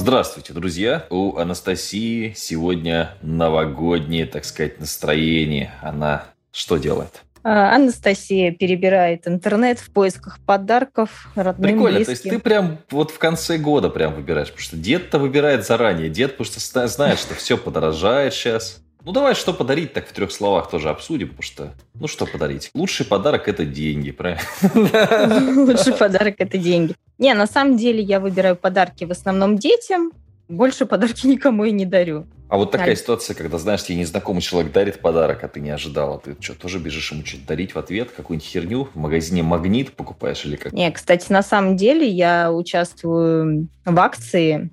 Здравствуйте, друзья! У Анастасии сегодня новогоднее, так сказать, настроение. Она что делает? А, Анастасия перебирает интернет в поисках подарков родным, Прикольно, близким. то есть ты прям вот в конце года прям выбираешь, потому что дед-то выбирает заранее. Дед, потому что зна- знает, что все подорожает сейчас. Ну давай, что подарить, так в трех словах тоже обсудим, потому что, ну что подарить? Лучший подарок – это деньги, правильно? Лучший подарок – это деньги. Не, на самом деле я выбираю подарки в основном детям. Больше подарки никому и не дарю. А вот такая Аль. ситуация, когда, знаешь, тебе незнакомый человек дарит подарок, а ты не ожидала. Ты что, тоже бежишь ему что-то дарить в ответ? Какую-нибудь херню? В магазине «Магнит» покупаешь или как? Не, кстати, на самом деле я участвую в акции.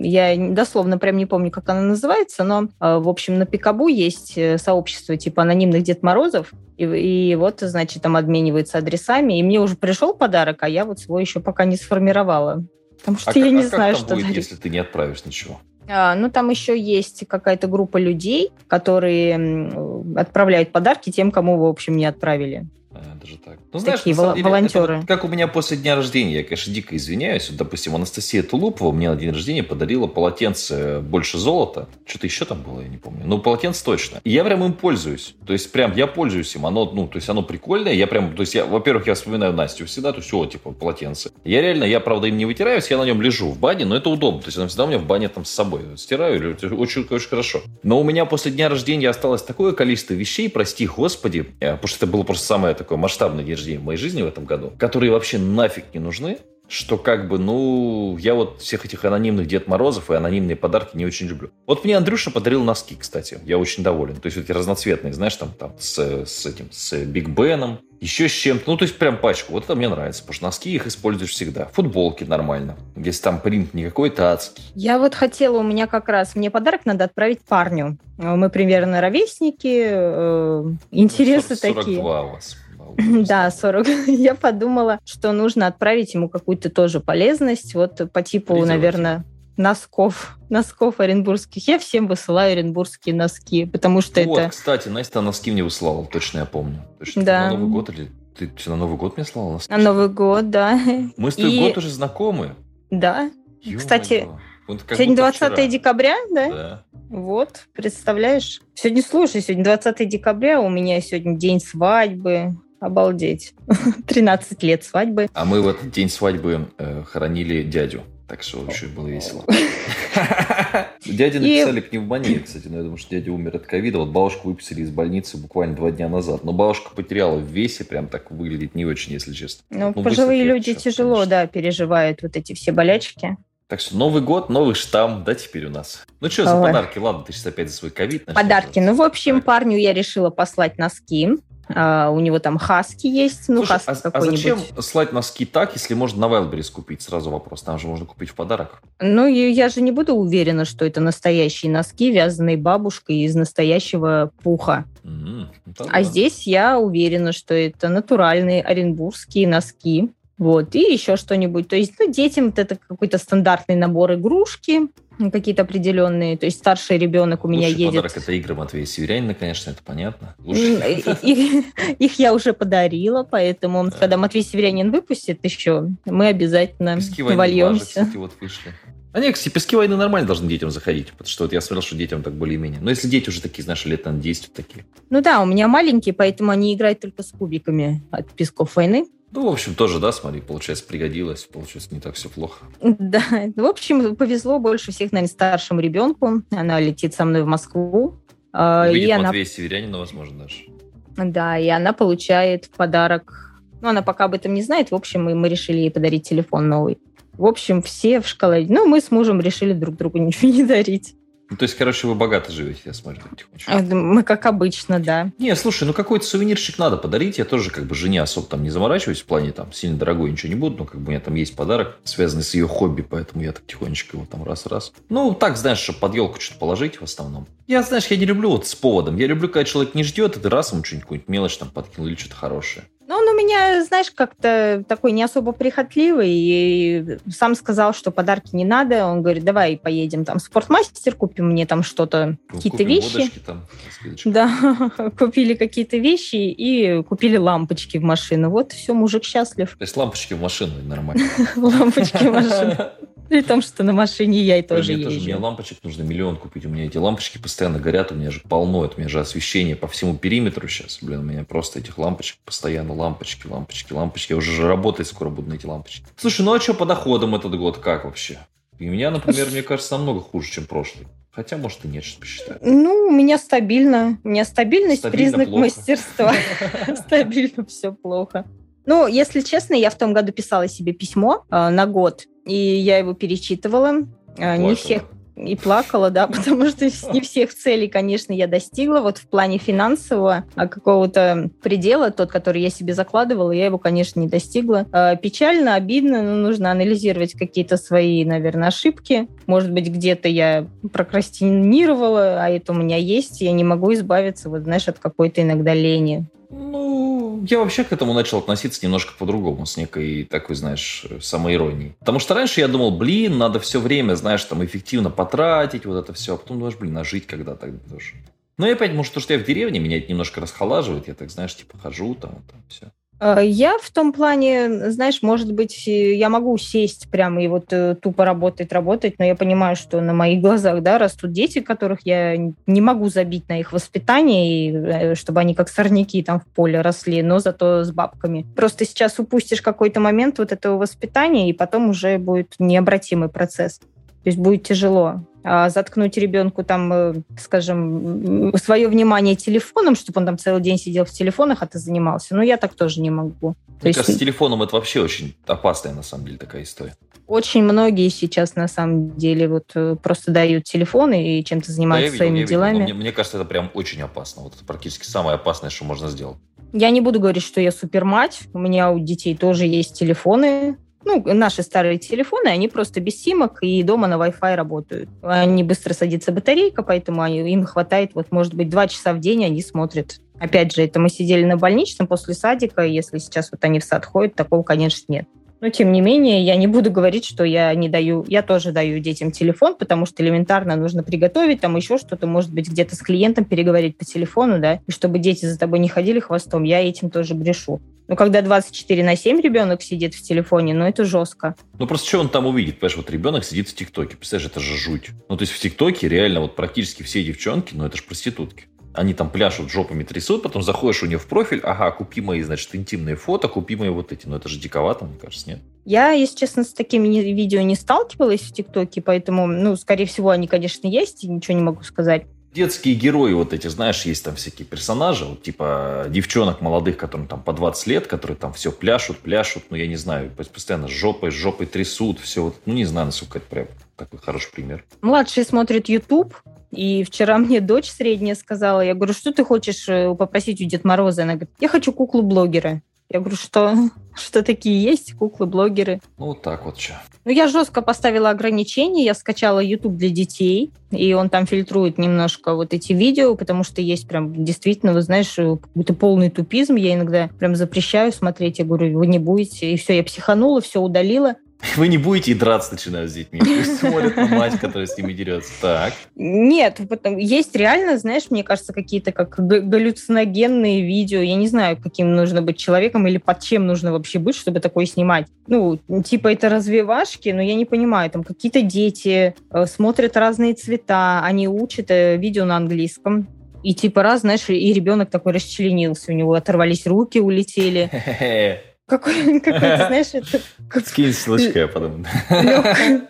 Я дословно прям не помню, как она называется, но, э, в общем, на Пикабу есть э, сообщество типа анонимных Дед Морозов, и, и вот, значит, там обмениваются адресами, и мне уже пришел подарок, а я вот свой еще пока не сформировала. Потому что а я как- не а как знаю, там что будет, дарить. если ты не отправишь ничего? А, ну, там еще есть какая-то группа людей, которые отправляют подарки тем, кому, в общем, не отправили. А, даже так. Ну, знаешь, Такие вол- деле, волонтеры. вот как у меня после дня рождения. Я, конечно, дико извиняюсь. Вот, допустим, Анастасия Тулупова мне на день рождения подарила полотенце больше золота. Что-то еще там было, я не помню. Ну, полотенце точно. И я прям им пользуюсь. То есть, прям я пользуюсь им. Оно, ну, то есть, оно прикольное. Я прям, то есть, я, во-первых, я вспоминаю Настю всегда, то есть, о, типа, полотенце. Я реально, я, правда, им не вытираюсь, я на нем лежу в бане, но это удобно. То есть, оно всегда у меня в бане там с собой. Стираю, очень, очень хорошо. Но у меня после дня рождения осталось такое количество вещей, прости господи, э, потому что это было просто самое такое масштабное день рождения в моей жизни в этом году, которые вообще нафиг не нужны, что как бы, ну, я вот всех этих анонимных Дед Морозов и анонимные подарки не очень люблю. Вот мне Андрюша подарил носки, кстати, я очень доволен. То есть вот эти разноцветные, знаешь, там, там с, с этим, с Биг Беном, еще с чем-то. Ну, то есть прям пачку. Вот это мне нравится, потому что носки их используешь всегда. Футболки нормально. Если там принт не какой-то адский. Я вот хотела, у меня как раз, мне подарок надо отправить парню. Мы примерно ровесники, э, интересы 40 такие. 42 у вас. Да, 40. Я подумала, что нужно отправить ему какую-то тоже полезность, вот по типу, наверное, носков, носков оренбургских. Я всем высылаю оренбургские носки, потому что Вот, это... кстати, Настя носки мне высылала, точно я помню. Точно, Да. На Новый год или... Ты на Новый год мне слала носки? На Новый год, да. Мы с тобой И- год уже знакомы. Да. Ё-моё. Кстати, Вот Сегодня будто 20 вчера. декабря, да? Да. Вот, представляешь? Сегодня, слушай, сегодня 20 декабря, у меня сегодня день свадьбы. Обалдеть. 13 лет свадьбы. А мы в этот день свадьбы э, хоронили дядю. Так что еще было весело. Дяде И- написали пневмонию, кстати, но я думаю, что дядя умер от ковида. Вот бабушку выписали из больницы буквально два дня назад. Но бабушка потеряла в весе, прям так выглядит не очень, если честно. Ну, Ну, пожилые люди сейчас, тяжело, конечно. да, переживают вот эти все болячки. Так что Новый год, новый штамм, да, теперь у нас. Ну что за подарки? Ладно, ты сейчас опять за свой ковид. Подарки. Ну, в общем, Так. парню я решила послать носки. А, у него там хаски есть, ну, Слушай, хаски а, а какой-нибудь. зачем слать носки так, если можно на Wildberries купить? Сразу вопрос. Там же можно купить в подарок. Ну, я же не буду уверена, что это настоящие носки, вязаные бабушкой из настоящего пуха. Ну А здесь я уверена, что это натуральные оренбургские носки. Вот, и еще что-нибудь. То есть, ну, детям вот это какой-то стандартный набор игрушки, какие-то определенные. То есть, старший ребенок у меня Лучший едет... подарок это игры Матвея Северянина, конечно, это понятно. Их я уже подарила, поэтому, когда Матвей Северянин выпустит еще, мы обязательно вольемся. вот вышли. А не, кстати, пески войны нормально должны детям заходить, потому что вот я смотрел, что детям так более-менее. Но если дети уже такие, знаешь, лет на 10 вот такие. Ну да, у меня маленькие, поэтому они играют только с кубиками от песков войны. Ну, в общем, тоже, да, смотри, получается, пригодилось, получается, не так все плохо. Да, в общем, повезло больше всех, наверное, старшему ребенку. Она летит со мной в Москву. А, Увидит И она, Матвея Северянина, возможно, даже. да, и она получает в подарок. Ну, она пока об этом не знает. В общем, и мы решили ей подарить телефон новый. В общем, все в школе. Ну, мы с мужем решили друг другу ничего не дарить. Ну, то есть, короче, вы богато живете, я смотрю, потихонечку. А, Мы, как обычно, да. Не, слушай, ну какой-то сувенирчик надо подарить. Я тоже как бы жене особо там не заморачиваюсь в плане там сильно дорогой ничего не буду, но как бы у меня там есть подарок, связанный с ее хобби, поэтому я так тихонечко его там раз-раз. Ну, так, знаешь, чтобы под елку что-то положить в основном. Я, знаешь, я не люблю вот с поводом. Я люблю, когда человек не ждет, и ты раз ему что-нибудь, мелочь там подкинул или что-то хорошее. Ну, он у меня, знаешь, как-то такой не особо прихотливый. И сам сказал, что подарки не надо. Он говорит, давай поедем там в спортмастер, купим мне там что-то, какие-то Купим вещи. там. Да, купили какие-то вещи и купили лампочки в машину. Вот, все, мужик счастлив. То есть лампочки в машину нормально. Лампочки в машину. При том, что на машине я и тоже мне езжу. Тоже, мне лампочек нужно миллион купить. У меня эти лампочки постоянно горят, у меня же полно. Это у меня же освещение по всему периметру сейчас. Блин, у меня просто этих лампочек постоянно лампочки, лампочки, лампочки. Я уже же работать скоро буду на эти лампочки. Слушай, ну а что по доходам этот год как вообще? И у меня, например, мне кажется, намного хуже, чем прошлый. Хотя, может, и нет, что посчитать. Ну, у меня стабильно. У меня стабильность Стабильно признак плохо. мастерства. Стабильно все плохо. Ну, если честно, я в том году писала себе письмо э, на год, и я его перечитывала. Не Плакала. всех и плакала, да, потому что не всех целей, конечно, я достигла. Вот в плане финансового а какого-то предела, тот, который я себе закладывала, я его, конечно, не достигла. Э, Печально, обидно, но нужно анализировать какие-то свои, наверное, ошибки. Может быть, где-то я прокрастинировала, а это у меня есть, я не могу избавиться, вот знаешь, от какой-то иногда лени. Ну, я вообще к этому начал относиться немножко по-другому, с некой такой, знаешь, самоиронией. Потому что раньше я думал, блин, надо все время, знаешь, там эффективно потратить вот это все, а потом думаешь, блин, а жить когда тогда тоже. Ну и опять, может, то, что я в деревне, меня это немножко расхолаживает, я так, знаешь, типа хожу там, там все. Э, Я в том плане, знаешь, может быть, я могу сесть прямо и вот э, тупо работать, работать, но я понимаю, что на моих глазах, да, растут дети, которых я не могу забить на их воспитание, и, э, чтобы они как сорняки там в поле росли, но зато с бабками. Просто сейчас упустишь какой-то момент вот этого воспитания, и потом уже будет необратимый процесс. То есть будет тяжело. А заткнуть ребенку там, э, скажем, свое внимание телефоном, чтобы он там целый день сидел в телефонах, а ты занимался. Ну, я так тоже не могу. То Мне есть кажется, с телефоном это вообще очень опасная, на самом деле, такая история. очень многие сейчас на самом деле вот э, просто дают телефоны и чем-то Да, занимаются видел, своими я видел, но делами. мне, мне кажется, это прям очень опасно. Вот это практически самое опасное, что можно сделать. Я не буду говорить, что я супермать. У меня у детей тоже есть телефоны. Ну, наши старые телефоны, они просто без симок и дома на Wi-Fi работают. Они быстро садится батарейка, поэтому им хватает, вот, может быть, два часа в день они смотрят. Опять же, это мы сидели на больничном после садика, если сейчас вот они в сад ходят, такого, конечно, нет. Но, тем не менее, я не буду говорить, что я не даю... Я тоже даю детям телефон, потому что элементарно нужно приготовить, там еще что-то, может быть, где-то с клиентом переговорить по телефону, да, и чтобы дети за тобой не ходили хвостом, я этим тоже брешу. Но когда 24 на 7 ребенок сидит в телефоне, ну, это жестко. Ну просто что он там увидит? Понимаешь, вот ребенок сидит в ТикТоке. Представляешь, это же жуть. Ну то есть в ТикТоке реально вот практически все девчонки, ну это же проститутки. Они там пляшут, жопами трясут, потом заходишь у нее в профиль, ага, купи мои, значит, интимные фото, купи мои вот эти. Ну это же диковато, мне кажется, нет? Я, если честно, с такими видео не сталкивалась в ТикТоке, поэтому, ну, скорее всего, они, конечно, есть, и ничего не могу сказать. Детские герои вот эти, знаешь, есть там всякие персонажи, вот типа девчонок молодых, которым там по 20 лет, которые там все пляшут, пляшут, ну я не знаю, постоянно жопой, жопой трясут, все вот, ну не знаю, насколько это прям такой хороший пример. Младший смотрит YouTube, и вчера мне дочь средняя сказала, я говорю, что ты хочешь э, попросить у Дед Мороза? Она говорит, я хочу куклу-блогера. Я говорю, что? Что такие есть куклы-блогеры? Ну вот так вот что. Ну, я жестко поставила ограничения, я скачала YouTube для детей, и он там фильтрует немножко вот эти видео, потому что есть прям действительно, вы знаешь, э, какой-то полный тупизм. Я иногда прям запрещаю смотреть, я говорю, вы не будете. И все, я психанула, все удалила. Вы не будете и драться начинают с детьми. Пусть смотрят на мать, которая с ними дерется. Так. Нет, потом есть реально, знаешь, мне кажется, какие-то как галлюциногенные видео. Я не знаю, каким нужно быть человеком или под чем нужно вообще быть, чтобы такое снимать. Ну, типа это развивашки, но я не понимаю. Там какие-то дети э, смотрят разные цвета, они учат э, видео на английском. И типа раз, знаешь, и ребенок такой расчленился, у него оторвались руки, улетели. Какой, какой-то, знаешь, это как Скинь ссылочку, я подумаю. легкая,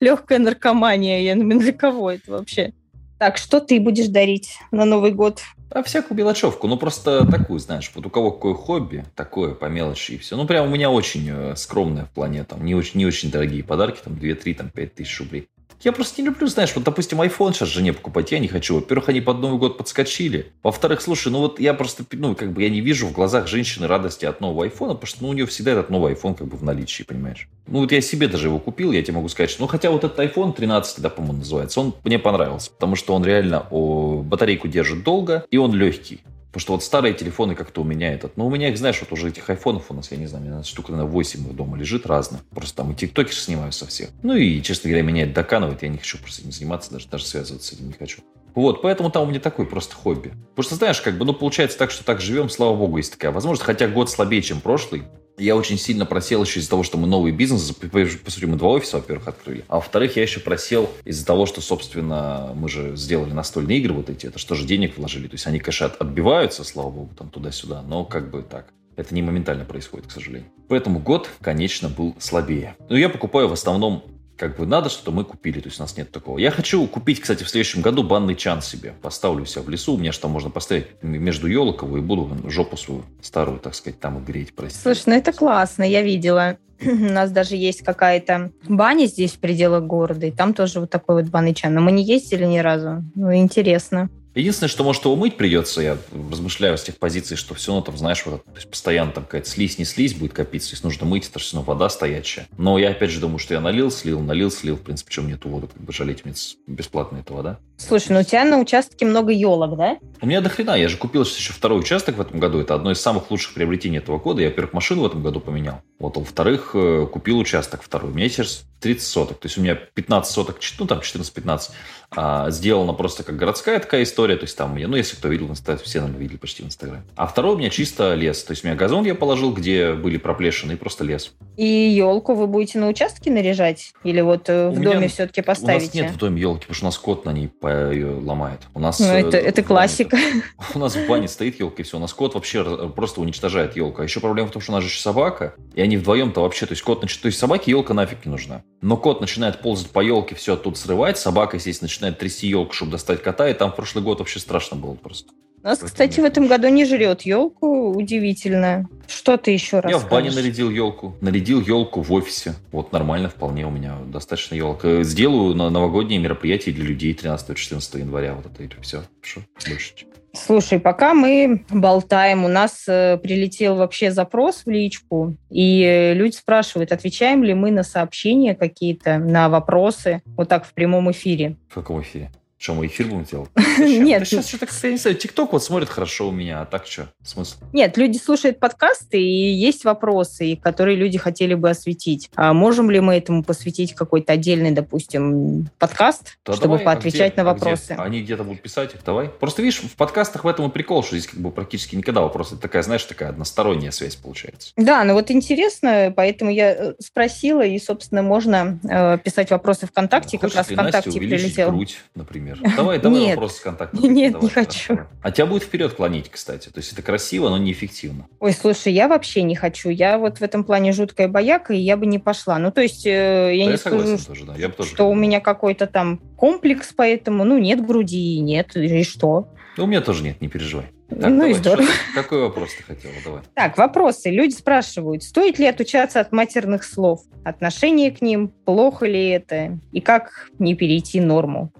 легкая наркомания. Я думаю, для кого это вообще? Так, что ты будешь дарить на Новый год? А всякую мелочевку, ну просто такую, знаешь, вот у кого какое хобби, такое по мелочи и все. Ну прям у меня очень э, скромное в плане, там, не очень, не очень дорогие подарки, там 2-3, там 5 тысяч рублей. Я просто не люблю, знаешь, вот, допустим, iPhone сейчас жене покупать, я не хочу. Во-первых, они под Новый год подскочили. Во-вторых, слушай, ну вот я просто, ну, как бы я не вижу в глазах женщины радости от нового айфона, потому что ну, у нее всегда этот новый iPhone как бы в наличии, понимаешь? Ну вот я себе даже его купил, я тебе могу сказать, что, ну хотя вот этот iPhone 13, да, по-моему, называется, он мне понравился, потому что он реально о, батарейку держит долго, и он легкий. Потому что вот старые телефоны как-то у меня этот... Ну, у меня их, знаешь, вот уже этих айфонов у нас, я не знаю, у меня штука на 8 дома лежит разных. Просто там и тиктоки снимаю со всех. Ну и, честно говоря, меня это доканывает. Я не хочу просто этим заниматься, даже, даже связываться с этим не хочу. Вот, поэтому там у меня такой просто хобби. Потому что, знаешь, как бы, ну, получается так, что так живем, слава богу, есть такая возможность. Хотя год слабее, чем прошлый. Я очень сильно просел еще из-за того, что мы новый бизнес, по сути, мы два офиса, во-первых, открыли. А во-вторых, я еще просел из-за того, что, собственно, мы же сделали настольные игры вот эти, это что же денег вложили. То есть они, конечно, отбиваются, слава богу, там туда-сюда, но как бы так. Это не моментально происходит, к сожалению. Поэтому год, конечно, был слабее. Но я покупаю в основном как бы надо что-то, мы купили, то есть у нас нет такого. Я хочу купить, кстати, в следующем году банный чан себе. Поставлю себя в лесу, у меня там можно поставить между елок и буду жопу свою старую, так сказать, там и греть, простите. Слушай, ну это классно, я видела. У нас даже есть какая-то баня здесь в пределах города, и там тоже вот такой вот банный чан. Но мы не ездили ни разу. Ну, интересно. Единственное, что, может, его мыть придется, я размышляю с тех позиций, что все равно там, знаешь, вот, то есть постоянно там какая-то слизь, не слизь будет копиться, есть нужно мыть, это все равно вода стоячая. Но я опять же думаю, что я налил, слил, налил, слил, в принципе, чем мне эту воду, как бы жалеть мне бесплатно эта вода. Слушай, ну у тебя на участке много елок, да? У меня до хрена, я же купил еще второй участок в этом году, это одно из самых лучших приобретений этого года. Я, во-первых, машину в этом году поменял, вот, а во-вторых, э, купил участок второй. У меня сейчас 30 соток, то есть у меня 15 соток, ну там 14-15, а, сделана просто как городская такая история, то есть там, ну если кто видел, все, наверное, видели почти в Инстаграме. А второй у меня чисто лес, то есть у меня газон я положил, где были проплешины, и просто лес. И елку вы будете на участке наряжать? Или вот э, в у доме все-таки поставите? У нас нет в доме елки, потому что у нас кот на ней ломает. У нас... Ну, это, э, это классика. У нас в бане стоит елка, и все. У нас кот вообще просто уничтожает елку. А еще проблема в том, что у нас же собака, и они вдвоем-то вообще, то есть кот, то есть собаке елка нафиг не нужна. Но кот начинает ползать по елке, все оттуда срывать, собака, естественно, начинает трясти елку, чтобы достать кота, и там в прошлый год вообще страшно было просто. У нас, кстати, в этом году не жрет елку, удивительно. Что ты еще раз? Я в бане нарядил елку, нарядил елку в офисе. Вот нормально вполне у меня достаточно елка. Сделаю на новогодние мероприятия для людей 13-14 января. Вот это и все. Что больше. Слушай, пока мы болтаем, у нас э, прилетел вообще запрос в личку, и э, люди спрашивают, отвечаем ли мы на сообщения какие-то, на вопросы, вот так в прямом эфире. В каком эфире? Что, мы эфир будем делать? Нет. Да сейчас что-то, я не знаю, ТикТок вот смотрит хорошо у меня, а так что, смысл? Нет, люди слушают подкасты, и есть вопросы, которые люди хотели бы осветить. А можем ли мы этому посвятить какой-то отдельный, допустим, подкаст, да чтобы давай, а поотвечать а где, на вопросы? А где? Они где-то будут писать их, давай. Просто видишь, в подкастах в этом и прикол, что здесь как бы практически никогда вопросы. такая, знаешь, такая односторонняя связь получается. Да, ну вот интересно, поэтому я э, спросила, и, собственно, можно э, писать вопросы ВКонтакте, Хочешь как раз ВКонтакте прилетел. грудь, например? Например. Давай, давай Нет. вопрос с контактом. Нет, давай, не хочу. А тебя будет вперед клонить, кстати. То есть это красиво, но неэффективно. Ой, слушай, я вообще не хочу. Я вот в этом плане жуткая бояка, и я бы не пошла. Ну, то есть э, я да не я скажу, тоже, да. я тоже что у меня какой-то там комплекс, поэтому, ну, нет груди, нет, и что? Ну, у меня тоже нет, не переживай. Так, ну давай, и здорово. Что, какой вопрос ты хотела? Давай. Так, вопросы. Люди спрашивают, стоит ли отучаться от матерных слов? Отношение к ним, плохо ли это? И как не перейти норму?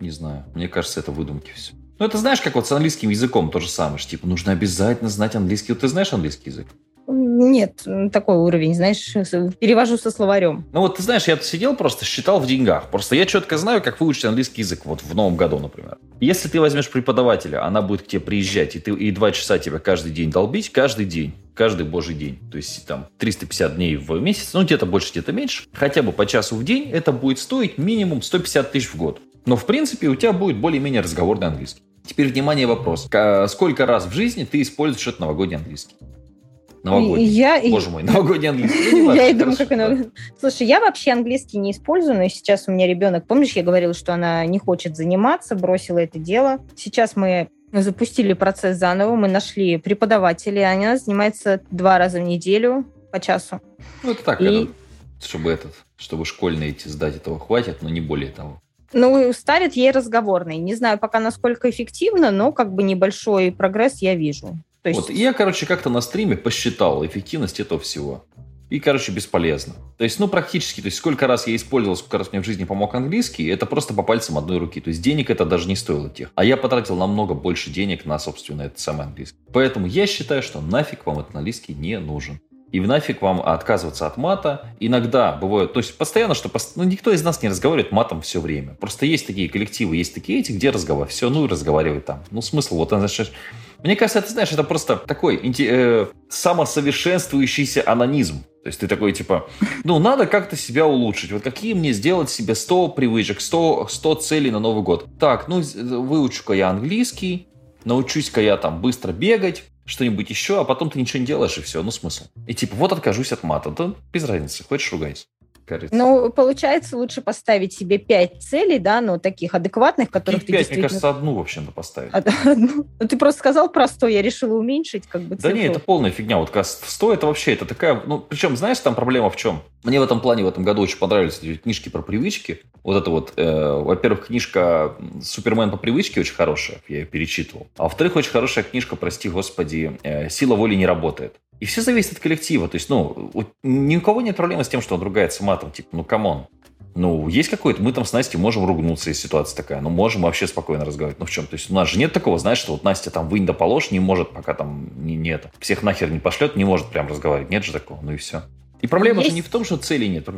Не знаю. Мне кажется, это выдумки все. Ну, это знаешь, как вот с английским языком то же самое. Что, типа, нужно обязательно знать английский. Вот ты знаешь английский язык? Нет, такой уровень, знаешь, перевожу со словарем. Ну вот ты знаешь, я сидел просто, считал в деньгах. Просто я четко знаю, как выучить английский язык вот в новом году, например. Если ты возьмешь преподавателя, она будет к тебе приезжать, и, ты, и два часа тебя каждый день долбить, каждый день, каждый божий день. То есть там 350 дней в месяц, ну где-то больше, где-то меньше. Хотя бы по часу в день это будет стоить минимум 150 тысяч в год. Но, в принципе, у тебя будет более-менее разговорный английский. Теперь, внимание, вопрос. Сколько раз в жизни ты используешь этот новогодний английский? Новогодний. Я... Боже мой, новогодний английский. Ну, я и думаю, как оно... Слушай, я вообще английский не использую, но сейчас у меня ребенок... Помнишь, я говорила, что она не хочет заниматься, бросила это дело. Сейчас мы запустили процесс заново, мы нашли преподавателей, она занимается два раза в неделю по часу. Ну, это так, и... это, чтобы этот, чтобы школьные эти сдать этого хватит, но не более того. Ну, ставят ей разговорный. Не знаю пока, насколько эффективно, но как бы небольшой прогресс я вижу. То есть... Вот, я, короче, как-то на стриме посчитал эффективность этого всего. И, короче, бесполезно. То есть, ну, практически, то есть, сколько раз я использовал, сколько раз мне в жизни помог английский, это просто по пальцам одной руки. То есть, денег это даже не стоило тех. А я потратил намного больше денег на, собственно, этот самый английский. Поэтому я считаю, что нафиг вам этот английский не нужен и нафиг вам отказываться от мата. Иногда бывает, то есть постоянно, что ну, никто из нас не разговаривает матом все время. Просто есть такие коллективы, есть такие эти, где разговор, все, ну и разговаривай там. Ну смысл, вот, знаешь, мне кажется, это, знаешь, это просто такой э, самосовершенствующийся анонизм. То есть ты такой, типа, ну, надо как-то себя улучшить. Вот какие мне сделать себе 100 привычек, 100, 100 целей на Новый год? Так, ну, выучу-ка я английский, научусь-ка я там быстро бегать, что-нибудь еще, а потом ты ничего не делаешь, и все, ну смысл. И типа, вот откажусь от мата, да без разницы, хочешь ругайся кажется. Ну, получается, лучше поставить себе пять целей, да, но таких адекватных, которых Каких ты пять, действительно... мне кажется, одну вообще-то поставить. Одну? Ну, ты просто сказал про 100, я решила уменьшить как бы цифру. Да нет, это полная фигня. Вот 100 это вообще, это такая... Ну, причем, знаешь, там проблема в чем? Мне в этом плане в этом году очень понравились эти книжки про привычки. Вот это вот, э, во-первых, книжка «Супермен по привычке» очень хорошая, я ее перечитывал. А во-вторых, очень хорошая книжка, прости господи, э, «Сила воли не работает». И все зависит от коллектива. То есть, ну, ни у кого нет проблемы с тем, что он ругается матом. Типа, ну, come on. Ну, есть какой-то, мы там с Настей можем ругнуться, если ситуация такая, ну, можем вообще спокойно разговаривать. Ну, в чем? То есть у нас же нет такого, знаешь, что вот Настя там вынь да положь, не может, пока там не, не всех нахер не пошлет, не может прям разговаривать. Нет же такого, ну и все. И проблема есть... же не в том, что цели нет,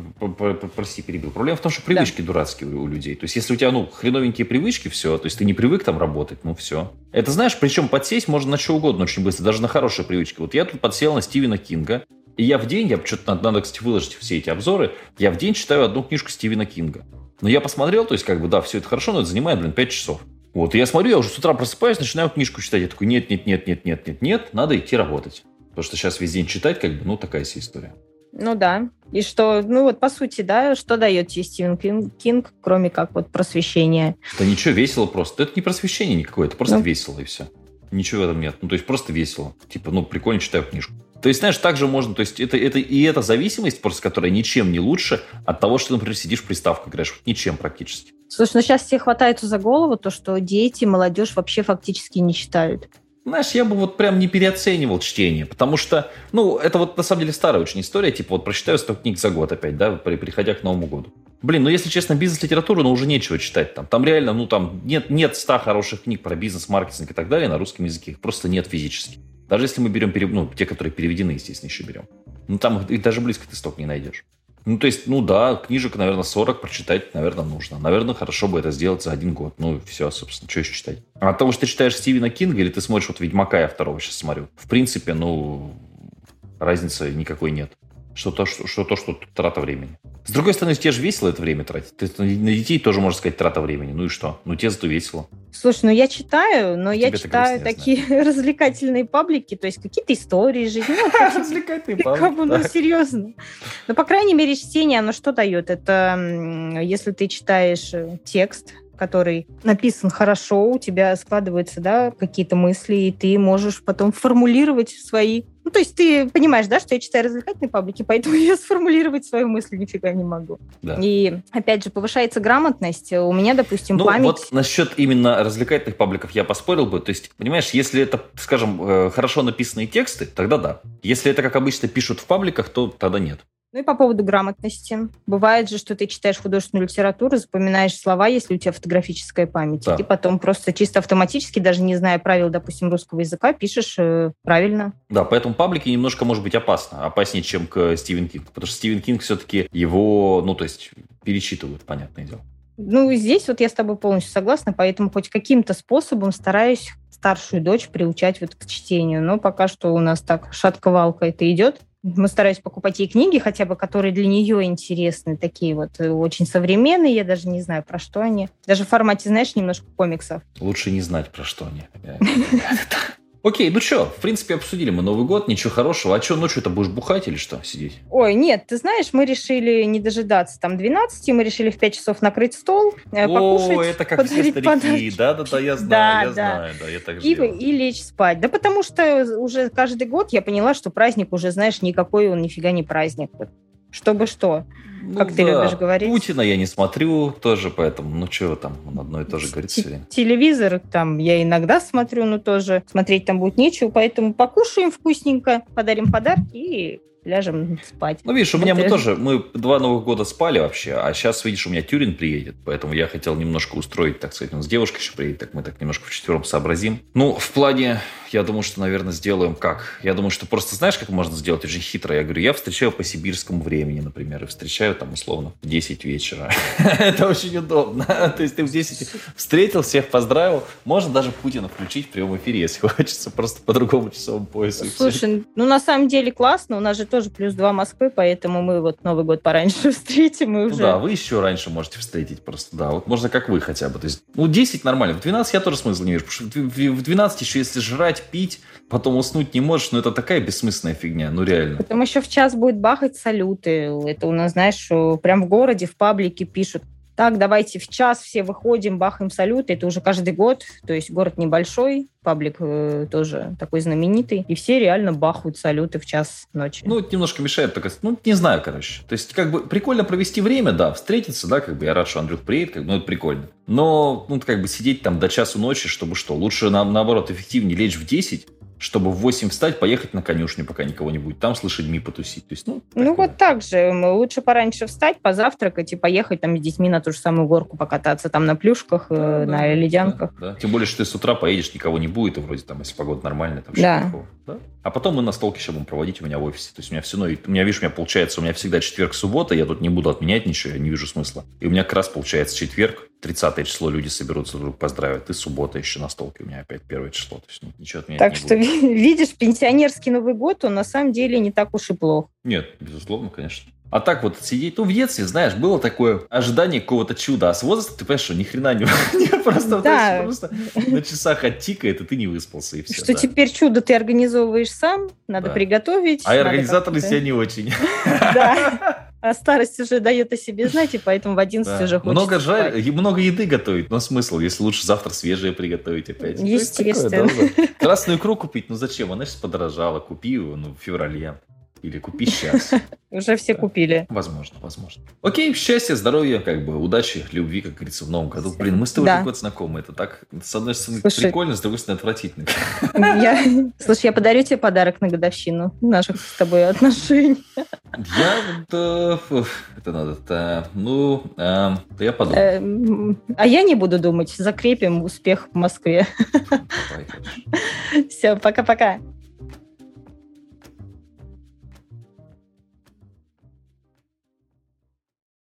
прости, перебил. Проблема в том, что привычки да. дурацкие у, людей. То есть, если у тебя, ну, хреновенькие привычки, все, то есть ты не привык там работать, ну, все. Это знаешь, причем подсесть можно на что угодно очень быстро, даже на хорошие привычки. Вот я тут подсел на Стивена Кинга, и я в день, я что-то надо, надо, кстати, выложить все эти обзоры, я в день читаю одну книжку Стивена Кинга. Но я посмотрел, то есть, как бы, да, все это хорошо, но это занимает, блин, 5 часов. Вот, и я смотрю, я уже с утра просыпаюсь, начинаю книжку читать. Я такой, нет, нет, нет, нет, нет, нет, нет, надо идти работать. Потому что сейчас весь день читать, как бы, ну, такая себе история. Ну да. И что, ну вот по сути, да, что дает тебе Стивен Кинг, Кинг кроме как вот просвещения? Да ничего, весело просто. Это не просвещение никакое, это просто ну. весело и все. Ничего в этом нет. Ну, то есть просто весело. Типа, ну, прикольно читаю книжку. То есть, знаешь, также можно, то есть это, это и эта зависимость, просто которая ничем не лучше от того, что, например, сидишь в приставку играешь. Ничем практически. Слушай, ну сейчас все хватаются за голову, то, что дети, молодежь вообще фактически не читают. Знаешь, я бы вот прям не переоценивал чтение, потому что, ну, это вот на самом деле старая очень история, типа вот прочитаю 100 книг за год опять, да, при, приходя к Новому году. Блин, ну если честно, бизнес-литературу, ну уже нечего читать там. Там реально, ну там нет, нет 100 хороших книг про бизнес, маркетинг и так далее на русском языке, их просто нет физически. Даже если мы берем, ну, те, которые переведены, естественно, еще берем. Ну там их даже близко ты столько не найдешь. Ну, то есть, ну да, книжек, наверное, 40 прочитать, наверное, нужно. Наверное, хорошо бы это сделать за один год. Ну, все, собственно, что еще читать? А от того, что ты читаешь Стивена Кинга или ты смотришь вот «Ведьмака» я второго сейчас смотрю, в принципе, ну, разницы никакой нет что то, что, что, то, что трата времени. С другой стороны, тебе же весело это время тратить. Ты на детей тоже, можно сказать, трата времени. Ну и что? Ну тебе зато весело. Слушай, ну я читаю, но Тебе я читаю такие развлекательные паблики, то есть какие-то истории жизни. Ну, развлекательные паблики. Ну, серьезно. Ну, по крайней мере, чтение, оно что дает? Это если ты читаешь э, текст, который написан хорошо, у тебя складываются да, какие-то мысли, и ты можешь потом формулировать свои ну, то есть ты понимаешь, да, что я читаю развлекательные паблики, поэтому я сформулировать свою мысль нифига не могу. Да. И, опять же, повышается грамотность. У меня, допустим, ну, память... вот насчет именно развлекательных пабликов я поспорил бы. То есть, понимаешь, если это, скажем, э, хорошо написанные тексты, тогда да. Если это, как обычно, пишут в пабликах, то тогда нет. Ну и по поводу грамотности. Бывает же, что ты читаешь художественную литературу, запоминаешь слова, если у тебя фотографическая память. Да. И потом просто чисто автоматически, даже не зная правил, допустим, русского языка, пишешь э, правильно. Да, поэтому паблики немножко может быть опасно. Опаснее, чем к Стивен Кинг. Потому что Стивен Кинг все-таки его, ну то есть, перечитывают, понятное дело. Ну, здесь вот я с тобой полностью согласна, поэтому хоть каким-то способом стараюсь старшую дочь приучать вот к чтению. Но пока что у нас так шатковалка это идет. Мы стараюсь покупать ей книги, хотя бы, которые для нее интересны, такие вот э, очень современные, я даже не знаю, про что они. Даже в формате, знаешь, немножко комиксов. Лучше не знать, про что они. Окей, ну что, в принципе, обсудили мы Новый год, ничего хорошего. А что, ночью-то будешь бухать или что, сидеть? Ой, нет, ты знаешь, мы решили не дожидаться там 12, мы решили в 5 часов накрыть стол, э, покушать, О, это как все старики, да-да-да, я знаю, да, я да. знаю, да, я так и, и лечь спать. Да потому что уже каждый год я поняла, что праздник уже, знаешь, никакой он нифига не праздник. Чтобы что. Ну, как ты любишь говорить. Путина я не смотрю тоже, поэтому, ну что там, он одно и то же говорит все время. Телевизор там я иногда смотрю, но тоже смотреть там будет нечего, поэтому покушаем вкусненько, подарим подарки и ляжем спать. Ну, видишь, у меня мы тоже, мы два Новых года спали вообще, а сейчас, видишь, у меня Тюрин приедет, поэтому я хотел немножко устроить, так сказать, он с девушкой еще приедет, так мы так немножко вчетвером сообразим. Ну, в плане, я думаю, что, наверное, сделаем как? Я думаю, что просто знаешь, как можно сделать очень хитро? Я говорю, я встречаю по сибирскому времени, например, и встречаю там, условно, в 10 вечера. Это очень удобно. То есть ты в 10 встретил, всех поздравил. Можно даже Путина включить в прямом эфире, если хочется, просто по другому часовому поясу. Слушай, ну на самом деле классно, у нас же тоже тоже плюс 2 Москвы, поэтому мы вот Новый год пораньше встретим и Ну уже... да, вы еще раньше можете встретить просто, да. Вот можно как вы хотя бы. То есть, ну, 10 нормально. В 12 я тоже смысла не вижу. Потому что в в 12 еще если жрать, пить, потом уснуть не можешь, ну это такая бессмысленная фигня, ну реально. Потом еще в час будет бахать салюты. Это у нас, знаешь, прям в городе, в паблике пишут. Так, давайте в час все выходим, бахаем салюты. Это уже каждый год. То есть город небольшой, паблик э, тоже такой знаменитый. И все реально бахают салюты в час ночи. Ну, это немножко мешает, только, ну, не знаю, короче. То есть, как бы, прикольно провести время, да, встретиться, да, как бы, я рад, что Андрюх приедет, как бы, ну, это прикольно. Но, ну, как бы, сидеть там до часу ночи, чтобы что? Лучше, нам, наоборот, эффективнее лечь в 10, чтобы в 8 встать, поехать на конюшню, пока никого не будет, там с лошадьми потусить. То есть, ну, Ну вот так же. Лучше пораньше встать, позавтракать и поехать там с детьми на ту же самую горку покататься, там на плюшках, э, Да, на да, ледянках. Да, да. Тем более, что ты с утра поедешь, никого не будет, и вроде там, если погода нормальная, там Да. такого. Да? А потом мы на столке еще будем проводить у меня в офисе. То есть у меня все, ну, у меня, видишь, у меня получается, у меня всегда четверг, суббота, я тут не буду отменять ничего, я не вижу смысла. И у меня как раз получается четверг, 30 число люди соберутся друг поздравят, и суббота еще на столке у меня опять первое число. То есть ну, ничего отменять Так не что, буду. видишь, пенсионерский Новый год, он на самом деле не так уж и плох. Нет, безусловно, конечно. А так вот сидеть, ну, в детстве, знаешь, было такое ожидание какого-то чуда. А с возраста ты понимаешь, что ни хрена не... просто, Да. просто на часах оттикает, и ты не выспался, и все. что теперь чудо ты организовываешь сам, надо Да. приготовить. А организаторы себя не очень. Да. А старость уже дает о себе знать, и поэтому в 11 Да. уже хочется Много, жаль, много еды готовить, но смысл, если лучше завтра свежее приготовить опять. То есть такое, Естественно. да, да. Красную икру купить, ну зачем? Она сейчас подорожала. Купи ее ну, в феврале. Или купи сейчас. Уже все Да. купили. Возможно, возможно. Окей, счастья, здоровья, как бы удачи, любви, как говорится, в новом году. Блин, мы с тобой Да. год знакомы. Это так, с одной стороны, Слушай. прикольно, с другой стороны, отвратительно. Я... Слушай, я подарю тебе подарок на годовщину наших с тобой отношений. Я э, это надо, да, ну, э, я подумаю. Эм, А я не буду думать. Закрепим успех в Москве. Давай. Все, пока-пока.